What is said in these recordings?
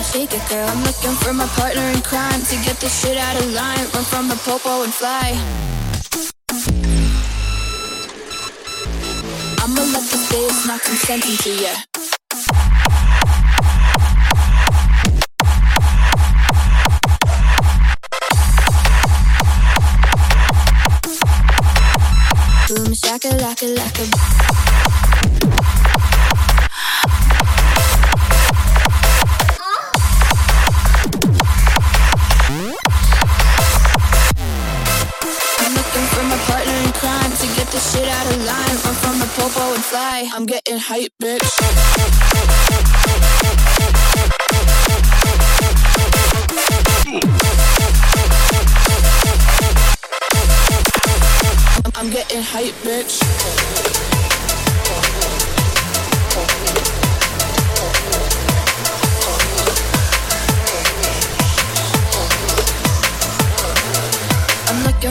I'll shake it, girl. I'm looking for my partner in crime to get this shit out of line. Run from the popo and fly. I'ma let the face not consenting to ya.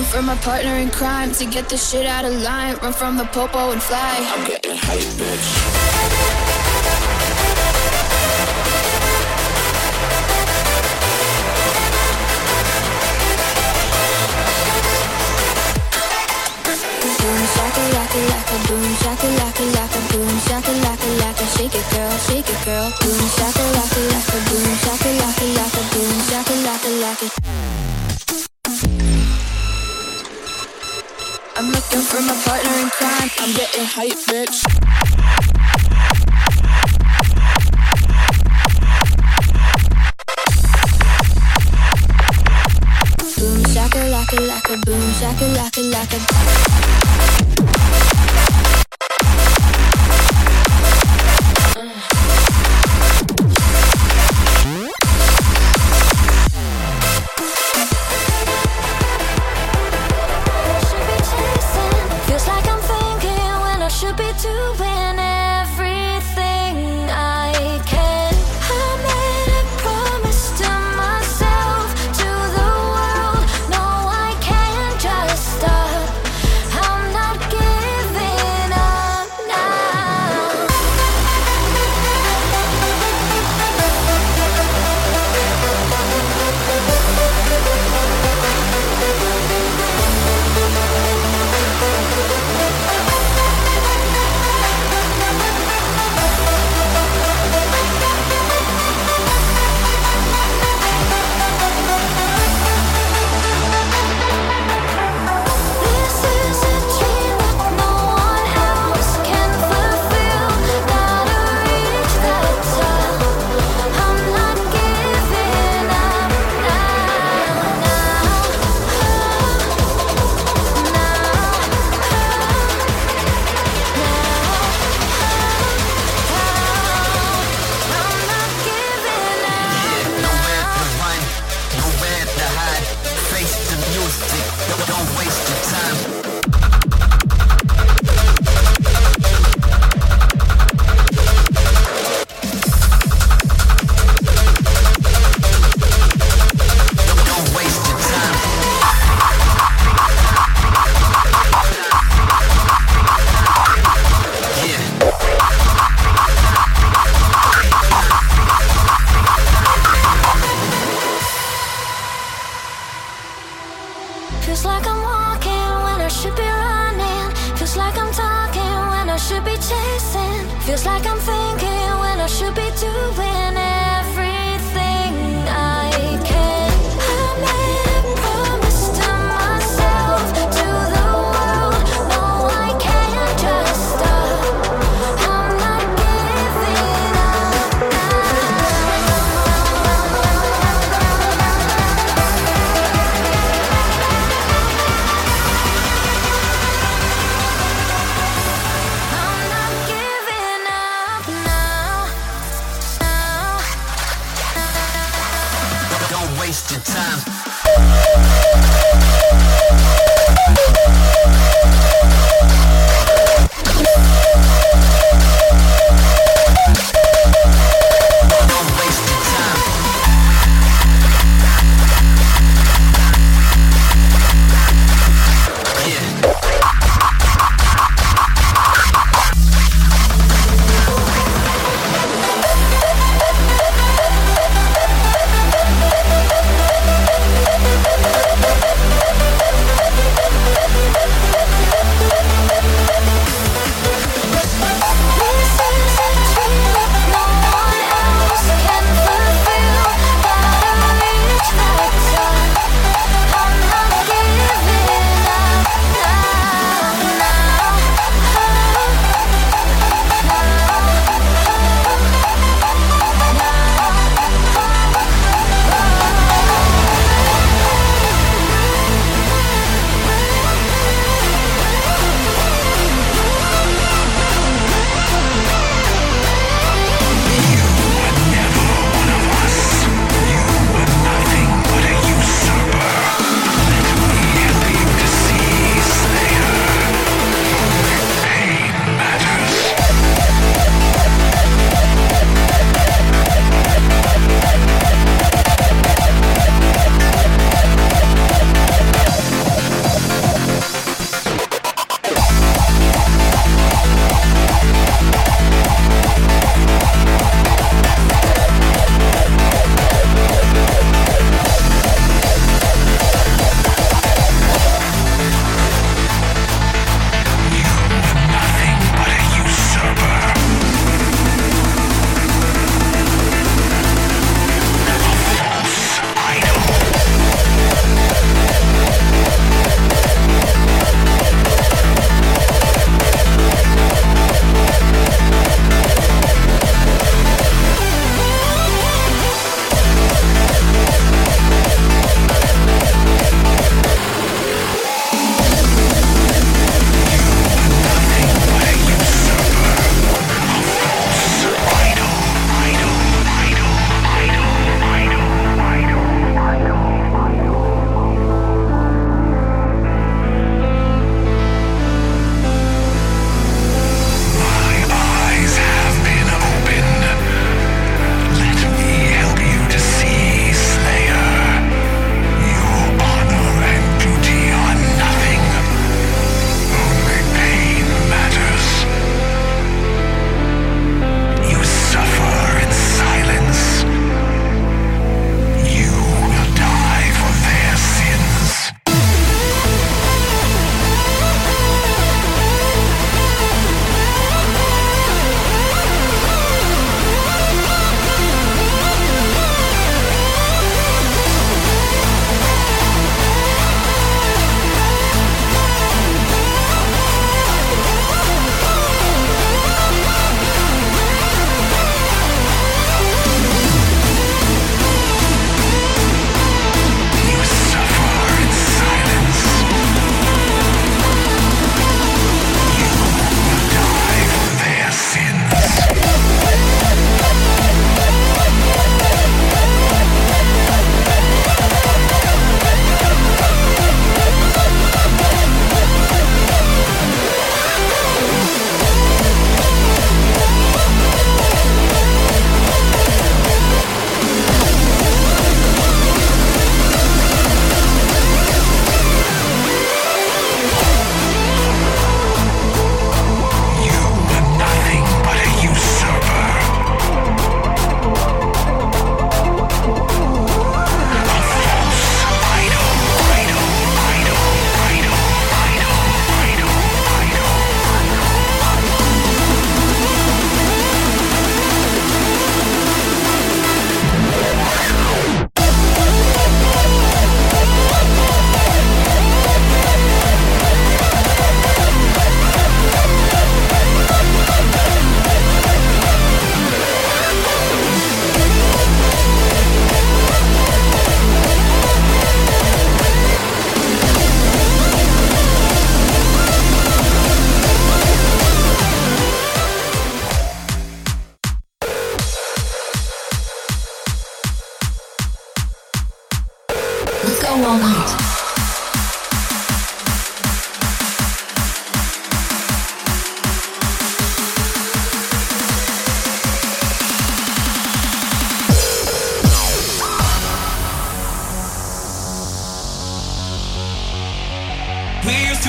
from my partner in crime to get the shit out of line. Run from the popo and fly. I'm getting hype, bitch. shakalaka, laka, boom, shaka laka, boom, laka, shake it, girl, shake it, girl, boom, shaka laka, boom, shaka laka, boom, laka. I'm looking for my partner in crime. I'm getting hype, bitch. boom shaka laka laka boom shaka laka laka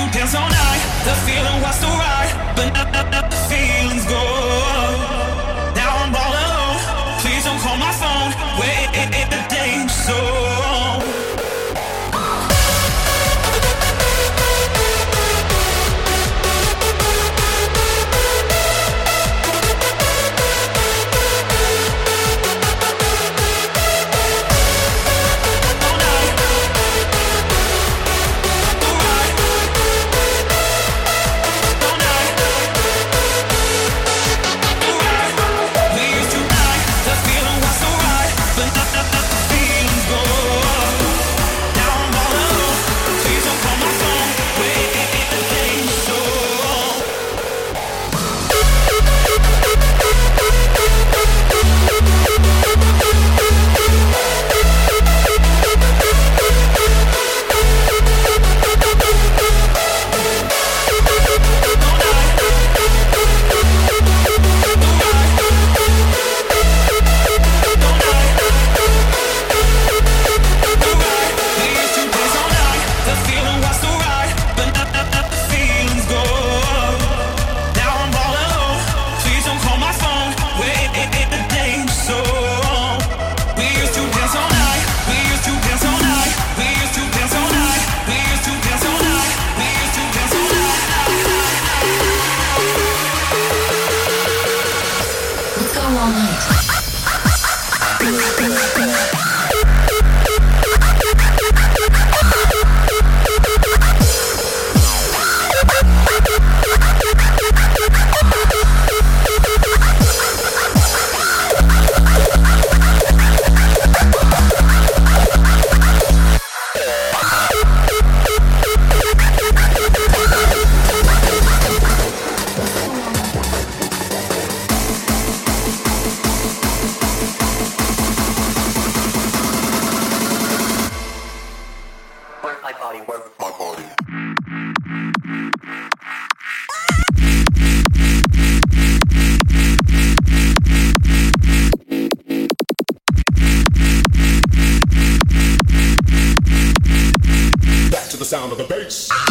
to dance all night. The feeling was so right, but now, now the feeling's gone. Chris.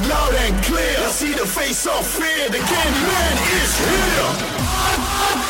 it loud and clear. I see the face of fear, the Candyman is here.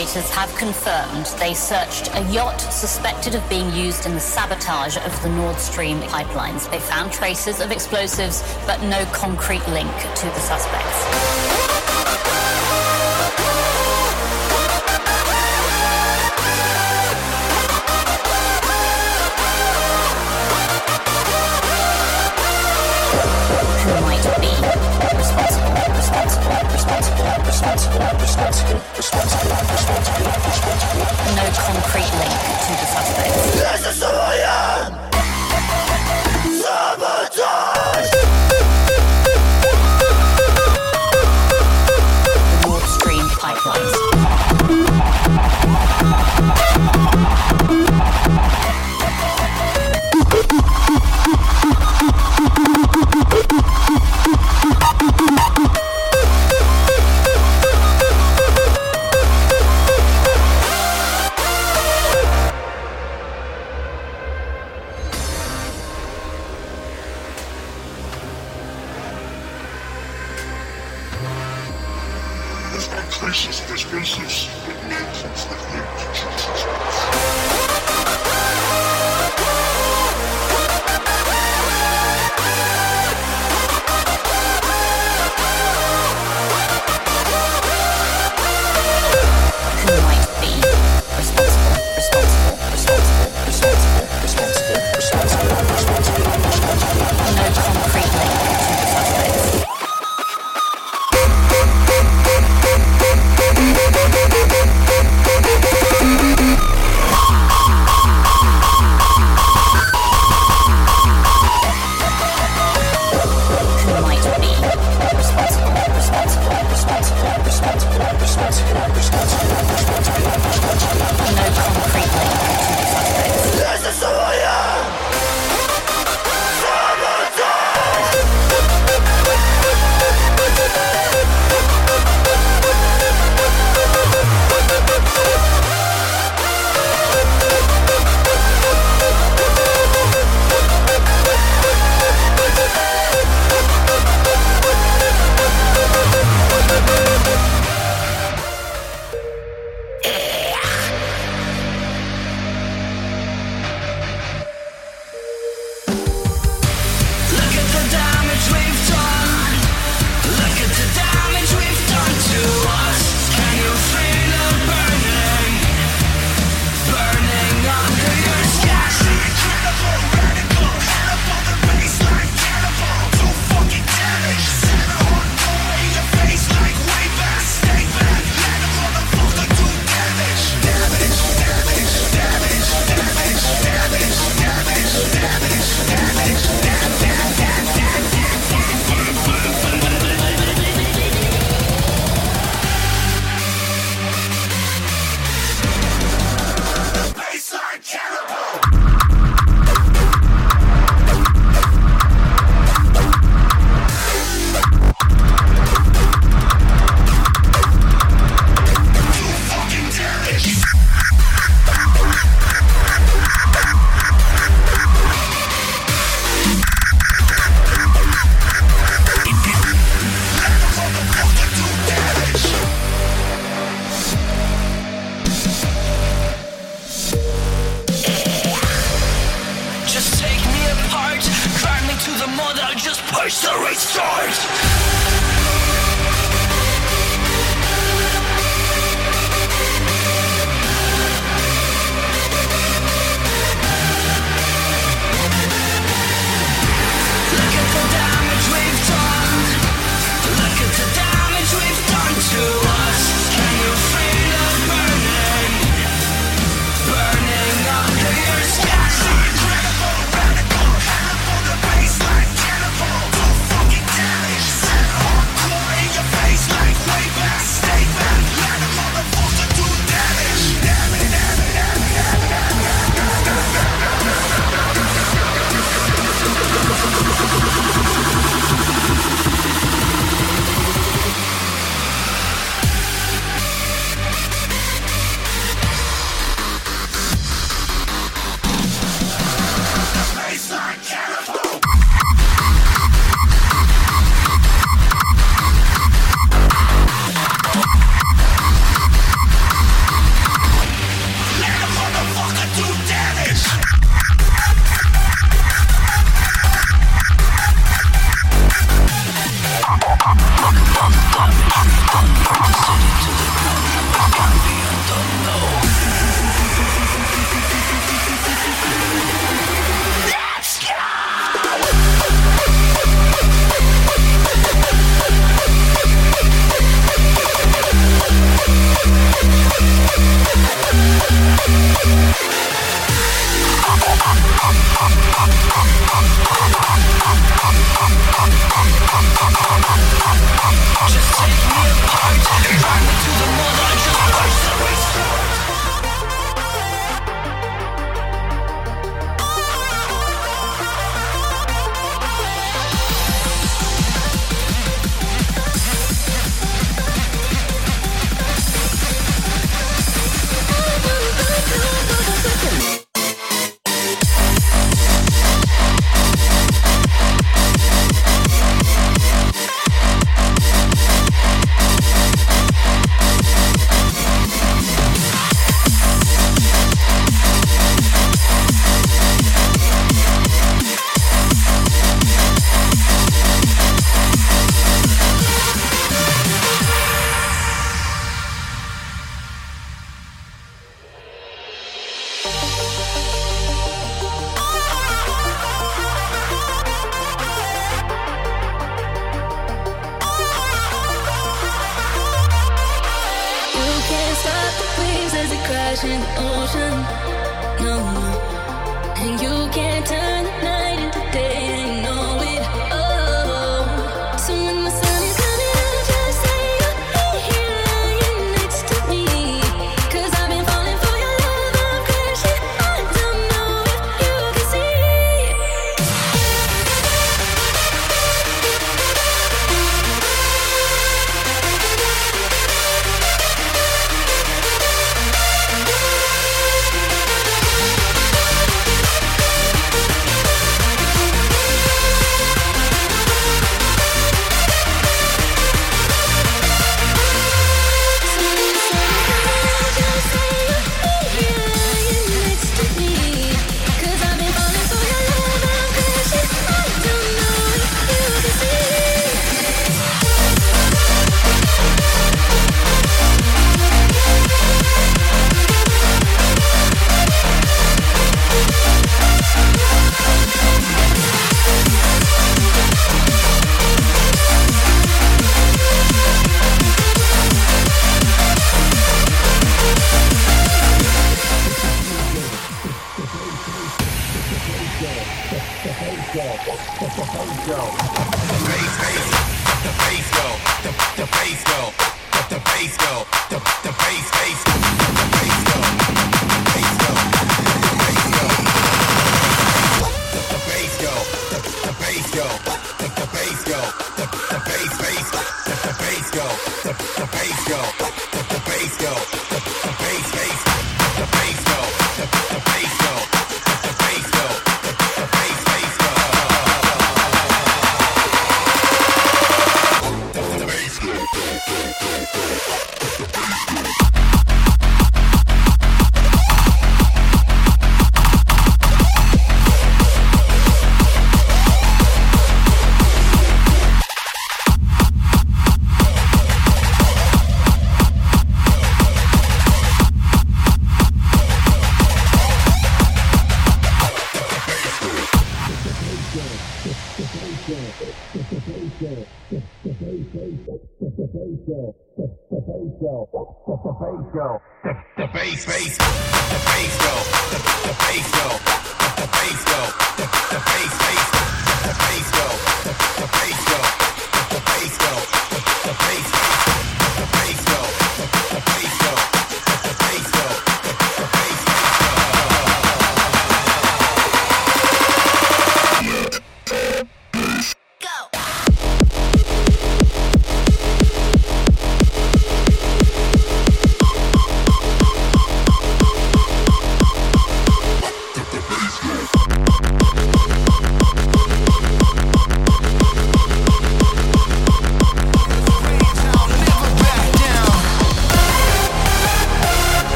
Investigators have confirmed they searched a yacht suspected of being used in the sabotage of the Nord Stream pipelines. They found traces of explosives, but no concrete link to the suspects. No concrete link to the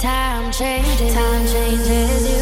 time changes, time changes you,